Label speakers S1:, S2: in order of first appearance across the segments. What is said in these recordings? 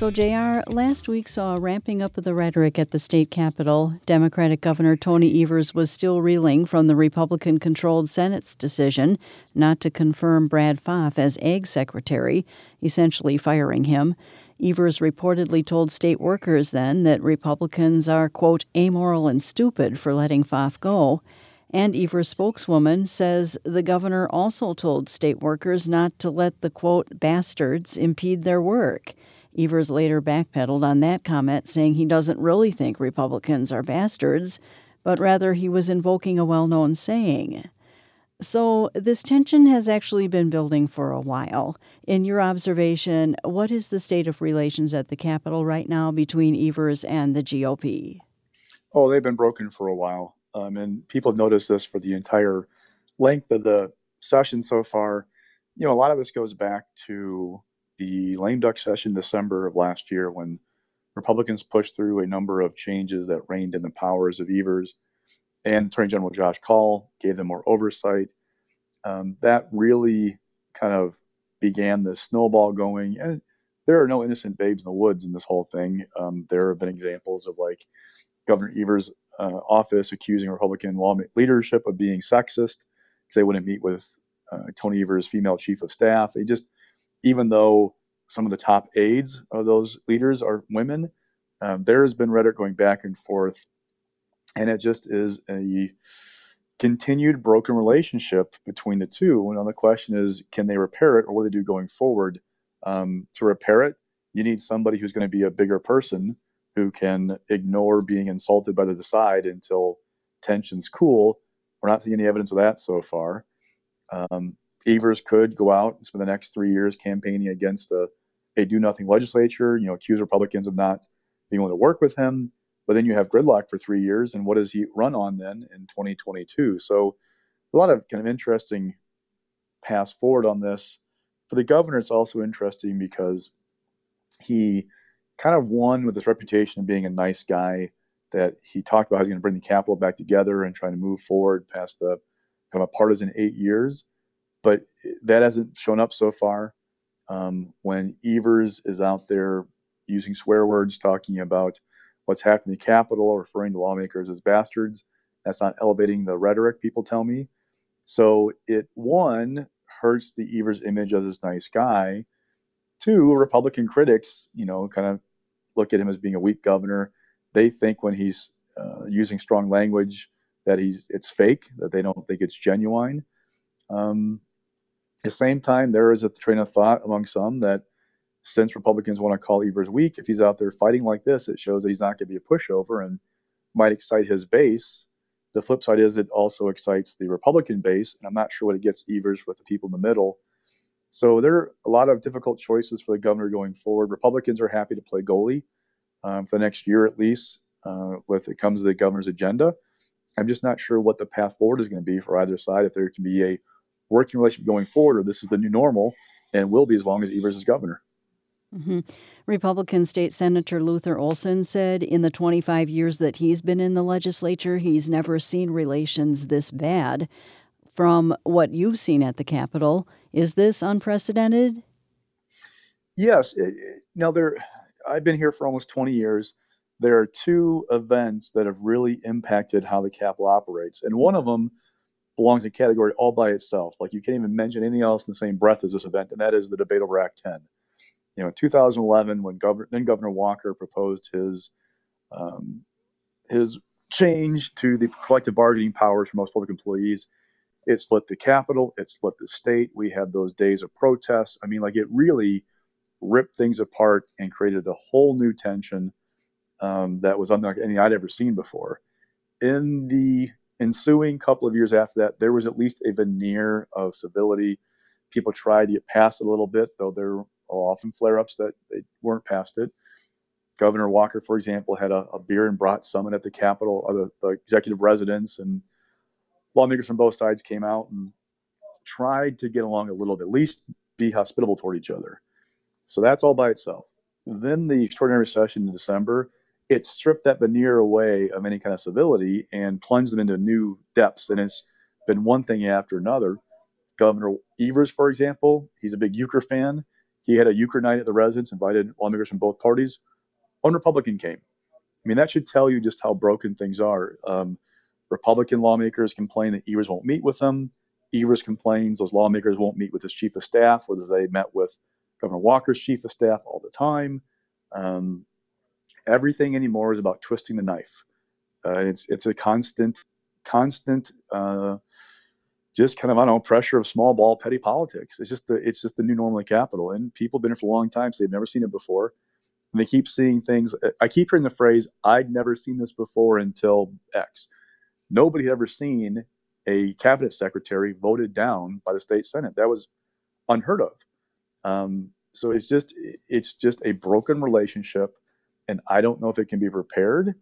S1: So, JR, last week saw a ramping up of the rhetoric at the state capitol. Democratic Governor Tony Evers was still reeling from the Republican controlled Senate's decision not to confirm Brad Pfaff as Ag Secretary, essentially firing him. Evers reportedly told state workers then that Republicans are, quote, amoral and stupid for letting Pfaff go. And Evers' spokeswoman says the governor also told state workers not to let the, quote, bastards impede their work. Evers later backpedaled on that comment, saying he doesn't really think Republicans are bastards, but rather he was invoking a well known saying. So, this tension has actually been building for a while. In your observation, what is the state of relations at the Capitol right now between Evers and the GOP?
S2: Oh, they've been broken for a while. Um, and people have noticed this for the entire length of the session so far. You know, a lot of this goes back to the lame duck session December of last year when Republicans pushed through a number of changes that reined in the powers of Evers and Attorney General Josh Kaul gave them more oversight. Um, that really kind of began the snowball going. And there are no innocent babes in the woods in this whole thing. Um, there have been examples of like Governor Evers' uh, office accusing Republican law leadership of being sexist because they wouldn't meet with uh, Tony Evers' female chief of staff. They just even though some of the top aides of those leaders are women, um, there has been rhetoric going back and forth, and it just is a continued broken relationship between the two. And the question is, can they repair it, or what do they do going forward? Um, to repair it, you need somebody who's going to be a bigger person who can ignore being insulted by the other side until tensions cool. We're not seeing any evidence of that so far. Um, Evers could go out and spend the next three years campaigning against a, a do nothing legislature, you know, accuse Republicans of not being able to work with him. But then you have gridlock for three years, and what does he run on then in 2022? So a lot of kind of interesting paths forward on this. For the governor, it's also interesting because he kind of won with his reputation of being a nice guy that he talked about how he's going to bring the capital back together and trying to move forward past the kind of a partisan eight years but that hasn't shown up so far. Um, when Evers is out there using swear words, talking about what's happening in the Capitol, referring to lawmakers as bastards, that's not elevating the rhetoric, people tell me. So it, one, hurts the Evers image as this nice guy. Two, Republican critics, you know, kind of look at him as being a weak governor. They think when he's uh, using strong language that he's it's fake, that they don't think it's genuine. Um, at the same time, there is a train of thought among some that since Republicans want to call Evers weak, if he's out there fighting like this, it shows that he's not going to be a pushover and might excite his base. The flip side is it also excites the Republican base, and I'm not sure what it gets Evers with the people in the middle. So there are a lot of difficult choices for the governor going forward. Republicans are happy to play goalie um, for the next year at least, uh, with it comes to the governor's agenda. I'm just not sure what the path forward is going to be for either side. If there can be a working relationship going forward, or this is the new normal and will be as long as Evers is governor.
S1: Mm-hmm. Republican State Senator Luther Olsen said in the 25 years that he's been in the legislature, he's never seen relations this bad. From what you've seen at the Capitol, is this unprecedented?
S2: Yes. Now, there, I've been here for almost 20 years. There are two events that have really impacted how the Capitol operates, and one of them belongs in category all by itself. Like you can't even mention anything else in the same breath as this event, and that is the debate over Act 10. You know, in 2011, when Governor then Governor Walker proposed his um, his change to the collective bargaining powers for most public employees, it split the capital, it split the state. We had those days of protests. I mean, like it really ripped things apart and created a whole new tension um, that was unlike anything I'd ever seen before. In the ensuing couple of years after that, there was at least a veneer of civility. People tried to get past it a little bit, though there were often flare ups that they weren't past it. Governor Walker, for example, had a, a beer and brat summit at the Capitol, uh, the, the executive residence, and lawmakers from both sides came out and tried to get along a little bit, at least be hospitable toward each other. So that's all by itself. Then the extraordinary session in December, it stripped that veneer away of any kind of civility and plunged them into new depths. And it's been one thing after another. Governor Evers, for example, he's a big euchre fan. He had a euchre night at the residence, invited lawmakers from both parties. One Republican came. I mean, that should tell you just how broken things are. Um, Republican lawmakers complain that Evers won't meet with them. Evers complains those lawmakers won't meet with his chief of staff, whether they met with Governor Walker's chief of staff all the time. Um, everything anymore is about twisting the knife. Uh, it's it's a constant, constant, uh, just kind of I don't know pressure of small ball petty politics. It's just the it's just the new normal in capital, and people have been here for a long time, so they've never seen it before. And they keep seeing things. I keep hearing the phrase, "I'd never seen this before until X." Nobody had ever seen a cabinet secretary voted down by the state senate. That was unheard of. Um, so it's just it's just a broken relationship, and I don't know if it can be repaired,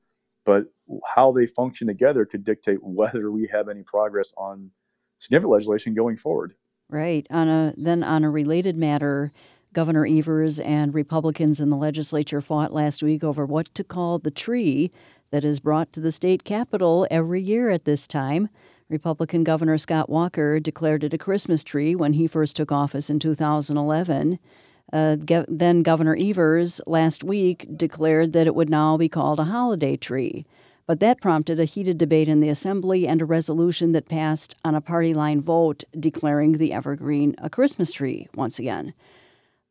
S2: but how they function together could dictate whether we have any progress on significant legislation going forward.
S1: Right. On a then on a related matter, Governor Evers and Republicans in the legislature fought last week over what to call the tree that is brought to the state capitol every year at this time. Republican Governor Scott Walker declared it a Christmas tree when he first took office in 2011. Uh, then Governor Evers last week declared that it would now be called a holiday tree. But that prompted a heated debate in the Assembly and a resolution that passed on a party line vote declaring the evergreen a Christmas tree once again.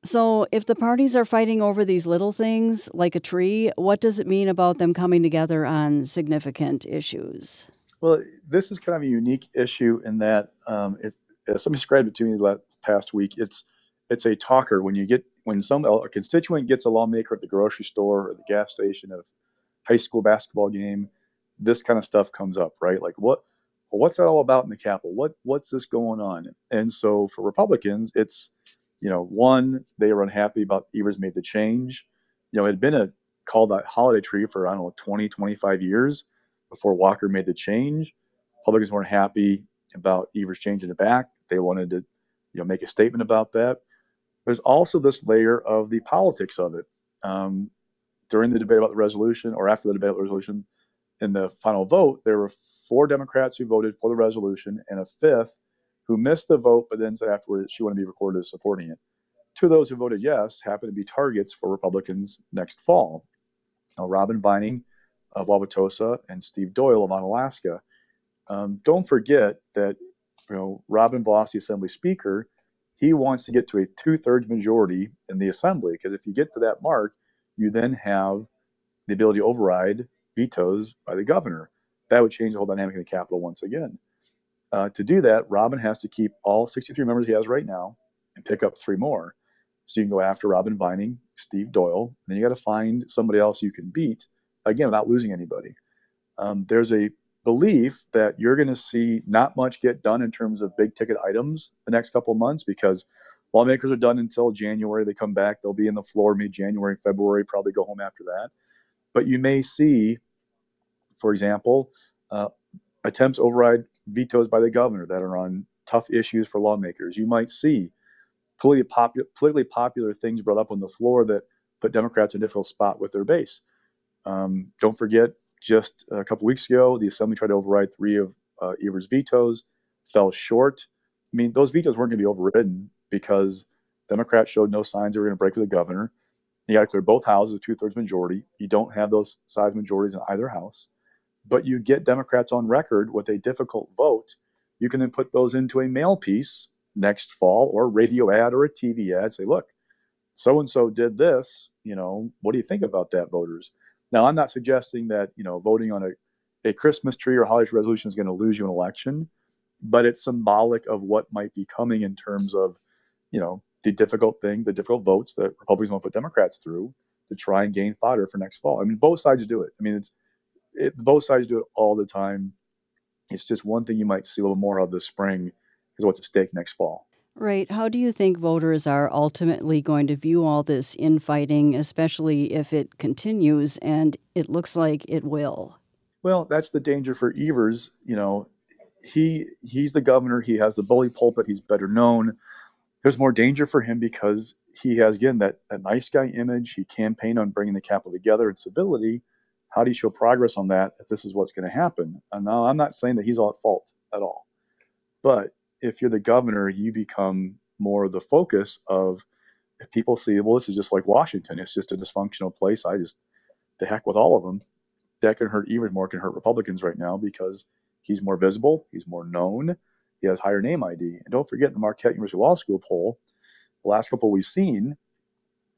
S1: So, if the parties are fighting over these little things like a tree, what does it mean about them coming together on significant issues?
S2: Well, this is kind of a unique issue in that um, it, somebody described it to me last past week. It's it's a talker when you get when some a constituent gets a lawmaker at the grocery store or the gas station of high school basketball game. This kind of stuff comes up, right? Like what what's that all about in the Capitol? What what's this going on? And so for Republicans, it's you know one they were unhappy about Evers made the change. You know, it had been a called that holiday tree for I don't know 20, 25 years before Walker made the change. Republicans weren't happy about Evers changing it back. They wanted to, you know, make a statement about that. There's also this layer of the politics of it. Um, during the debate about the resolution, or after the debate about the resolution, in the final vote, there were four Democrats who voted for the resolution and a fifth who missed the vote, but then said afterwards she wanted to be recorded as supporting it. Two of those who voted yes happened to be targets for Republicans next fall. Now, Robin Vining of Wauwatosa and Steve Doyle of Onalaska. Um, don't forget that you know Robin Vos, the Assembly Speaker, he wants to get to a two-thirds majority in the Assembly because if you get to that mark, you then have the ability to override vetoes by the governor. That would change the whole dynamic in the Capitol once again. Uh, to do that, Robin has to keep all 63 members he has right now and pick up three more. So you can go after Robin Vining, Steve Doyle, then you got to find somebody else you can beat again, without losing anybody. Um, there's a belief that you're going to see not much get done in terms of big ticket items the next couple of months because lawmakers are done until January. They come back, they'll be in the floor mid January, February, probably go home after that. But you may see, for example, uh, attempts override vetoes by the governor that are on tough issues for lawmakers. You might see politically, popu- politically popular things brought up on the floor that put Democrats in a difficult spot with their base. Um, don't forget, just a couple weeks ago, the Assembly tried to override three of uh, Evers' vetoes, fell short. I mean, those vetoes weren't going to be overridden because Democrats showed no signs they were going to break with the governor. You got to clear both houses with two thirds majority. You don't have those size majorities in either house, but you get Democrats on record with a difficult vote. You can then put those into a mail piece next fall or a radio ad or a TV ad. Say, look, so and so did this. You know, what do you think about that, voters? Now, I'm not suggesting that you know voting on a, a Christmas tree or holiday resolution is going to lose you an election, but it's symbolic of what might be coming in terms of you know the difficult thing, the difficult votes that Republicans want to put Democrats through to try and gain fodder for next fall. I mean, both sides do it. I mean, it's it, both sides do it all the time. It's just one thing you might see a little more of this spring is what's at stake next fall.
S1: Right. How do you think voters are ultimately going to view all this infighting, especially if it continues and it looks like it will?
S2: Well, that's the danger for Evers. You know, he he's the governor. He has the bully pulpit. He's better known. there's more danger for him because he has again that, that nice guy image. He campaigned on bringing the capital together and civility. How do you show progress on that if this is what's going to happen? And now I'm not saying that he's all at fault at all, but if you're the governor, you become more the focus of if people see, well, this is just like Washington. It's just a dysfunctional place. I just the heck with all of them. That can hurt even more can hurt Republicans right now because he's more visible, he's more known, he has higher name ID. And don't forget the Marquette University Law School poll, the last couple we've seen,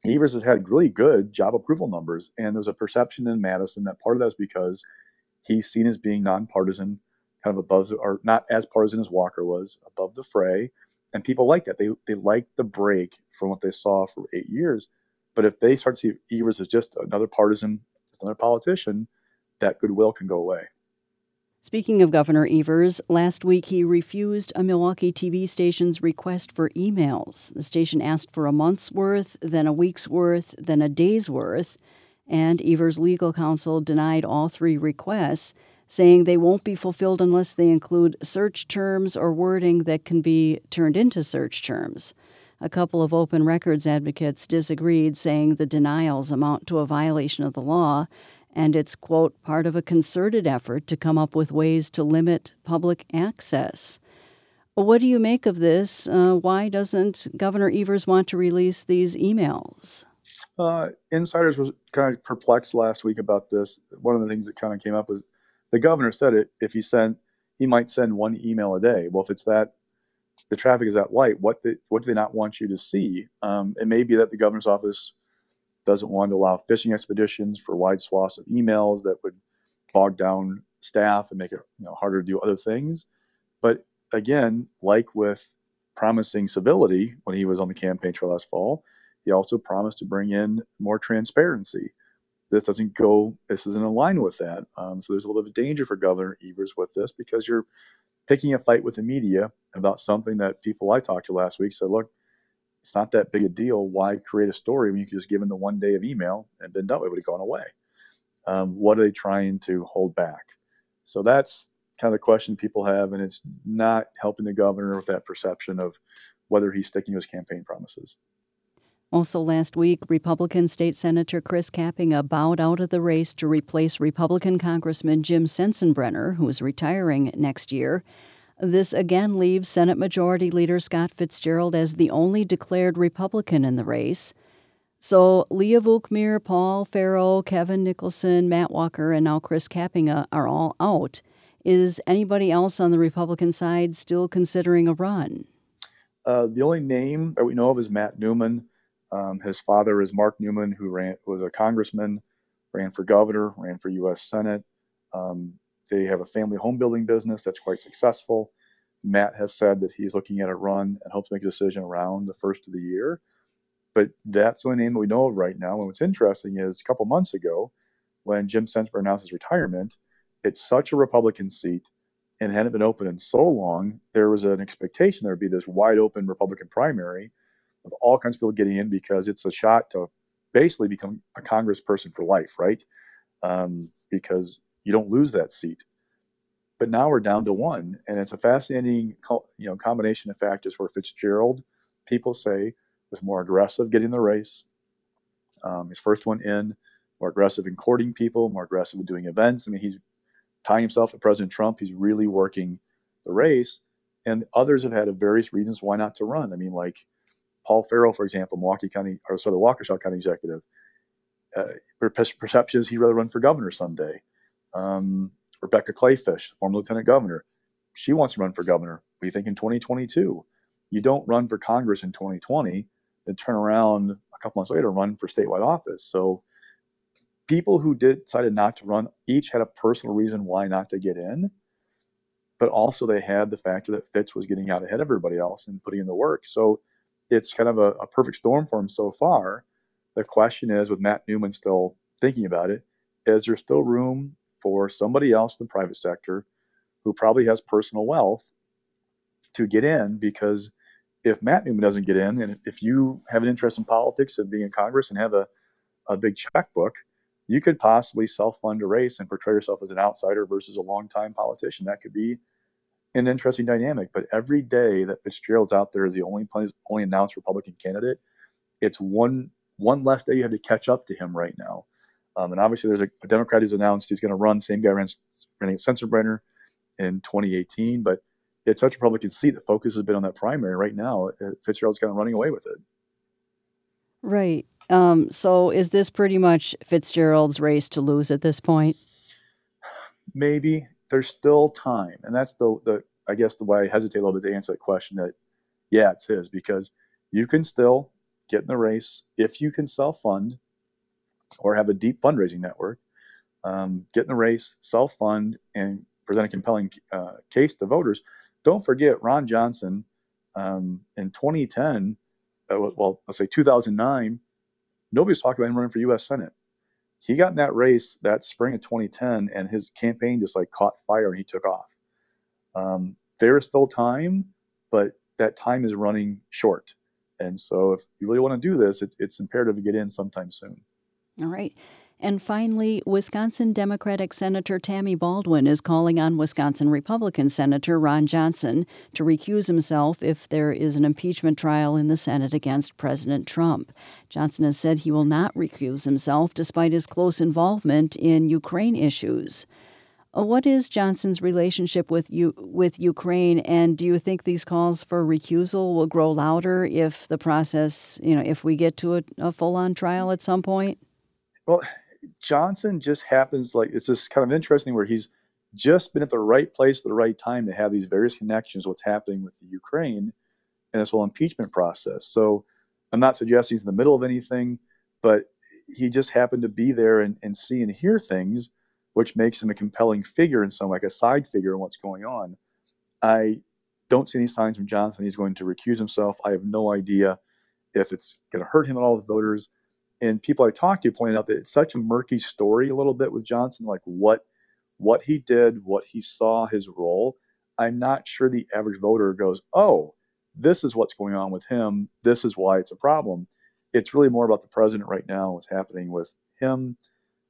S2: Evers has had really good job approval numbers. And there's a perception in Madison that part of that is because he's seen as being nonpartisan, kind of above, or not as partisan as Walker was, above the fray. And people like that. They, they like the break from what they saw for eight years. But if they start to see Evers as just another partisan, just another politician, that goodwill can go away.
S1: Speaking of Governor Evers, last week he refused a Milwaukee TV station's request for emails. The station asked for a month's worth, then a week's worth, then a day's worth, and Evers' legal counsel denied all three requests, saying they won't be fulfilled unless they include search terms or wording that can be turned into search terms. A couple of open records advocates disagreed, saying the denials amount to a violation of the law and it's, quote, part of a concerted effort to come up with ways to limit public access. What do you make of this? Uh, why doesn't Governor Evers want to release these emails?
S2: Uh, insiders were kind of perplexed last week about this. One of the things that kind of came up was the governor said it if he sent he might send one email a day. Well, if it's that the traffic is that light, what the, what do they not want you to see? Um, it may be that the governor's office doesn't want to allow fishing expeditions for wide swaths of emails that would bog down staff and make it you know, harder to do other things. But again, like with promising civility when he was on the campaign trail last fall, he also promised to bring in more transparency. This doesn't go, this isn't line with that. Um, so there's a little bit of danger for Governor Evers with this because you're picking a fight with the media about something that people I talked to last week said, look, it's not that big a deal. Why create a story when you could just give them the one day of email and been done? It would have gone away. Um, what are they trying to hold back? So that's kind of the question people have, and it's not helping the governor with that perception of whether he's sticking to his campaign promises.
S1: Also, last week, Republican State Senator Chris Kapenga bowed out of the race to replace Republican Congressman Jim Sensenbrenner, who is retiring next year. This again leaves Senate Majority Leader Scott Fitzgerald as the only declared Republican in the race. So Leah Vukmir, Paul Farrow, Kevin Nicholson, Matt Walker, and now Chris Kapenga are all out. Is anybody else on the Republican side still considering a run?
S2: Uh, the only name that we know of is Matt Neumann. Um, his father is Mark Neumann, who ran was a congressman, ran for governor, ran for U.S. Senate. Um, they have a family home building business that's quite successful. Matt has said that he's looking at a run and hopes to make a decision around the first of the year. But that's the only name that we know of right now. And what's interesting is a couple months ago, when Jim Sensenbrenner announced his retirement, it's such a Republican seat and hadn't been open in so long, there was an expectation there would be this wide open Republican primary with all kinds of people getting in because it's a shot to basically become a congressperson for life, right? Um, because you don't lose that seat. But now we're down to one, and it's a fascinating, you know, combination of factors where Fitzgerald, people say, was more aggressive getting the race. Um, his first one in, more aggressive in courting people, more aggressive in doing events. I mean, he's tying himself to President Trump. He's really working the race. And others have had various reasons why not to run. I mean, like Paul Farrow, for example, Milwaukee County, or sort of Waukesha County executive, uh, perception is he'd rather run for governor someday. Um, Rebecca Kleefisch, former lieutenant governor, she wants to run for governor. You think in 2022? You don't run for Congress in 2020, then turn around a couple months later and run for statewide office. So people who did decided not to run each had a personal reason why not to get in, but also they had the factor that Fitz was getting out ahead of everybody else and putting in the work. So it's kind of a, a perfect storm for him so far. The question is, with Matt Neumann still thinking about it, is there still room for somebody else in the private sector who probably has personal wealth to get in because if Matt Neumann doesn't get in, and if you have an interest in politics and being in Congress and have a, a big checkbook, you could possibly self fund a race and portray yourself as an outsider versus a longtime politician. That could be an interesting dynamic. But every day that Fitzgerald's out there as the only only announced Republican candidate, it's one one less day you have to catch up to him right now. Um, and obviously, there's a, a, Democrat who's announced he's going to run. Same guy ran running Sensenbrenner in 2018, but it's such a Republican seat. The focus has been on that primary right now. Uh, Fitzgerald's kind of running away with it.
S1: Right. Um, so is this pretty much Fitzgerald's race to lose at this point?
S2: Maybe there's still time, and that's the the I guess the way I hesitate a little bit to answer that question. That yeah, it's his because you can still get in the race if you can self fund or have a deep fundraising network. Um, get in the race, self fund, and present a compelling uh, case to voters. Don't forget Ron Johnson um, in 2010, uh, well, let's say 2009, nobody was talking about him running for U.S. Senate. He got in that race that spring of 2010, and his campaign just like caught fire and he took off. Um, there is still time, but that time is running short. And so, if you really want to do this, it, it's imperative to get in sometime soon.
S1: All right. And finally, Wisconsin Democratic Senator Tammy Baldwin is calling on Wisconsin Republican Senator Ron Johnson to recuse himself if there is an impeachment trial in the Senate against President Trump. Johnson has said he will not recuse himself despite his close involvement in Ukraine issues. Uh, what is Johnson's relationship with you with Ukraine, and do you think these calls for recusal will grow louder if the process, you know, if we get to a, a full-on trial at some point?
S2: Well, Johnson just happens like it's just kind of interesting where he's just been at the right place at the right time to have these various connections. What's happening with the Ukraine and this whole impeachment process. So I'm not suggesting he's in the middle of anything, but he just happened to be there and, and see and hear things which makes him a compelling figure in some like a side figure in what's going on. I don't see any signs from Johnson he's going to recuse himself. I have no idea if it's going to hurt him at all with voters. And people I talked to pointed out that it's such a murky story a little bit with Johnson, like what what he did, what he saw, his role. I'm not sure the average voter goes, "Oh, this is what's going on with him. This is why it's a problem." It's really more about the president right now, what's happening with him,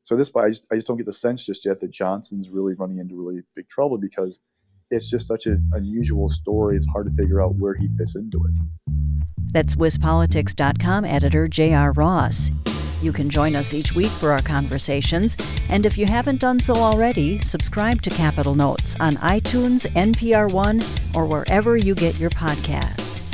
S2: so this, I just, I just don't get the sense just yet that Johnson's really running into really big trouble because it's just such an unusual story. It's hard to figure out where he fits into it.
S1: That's WisPolitics.com editor J.R. Ross. You can join us each week for our conversations, and if you haven't done so already, subscribe to Capitol Notes on iTunes, NPR One, or wherever you get your podcasts.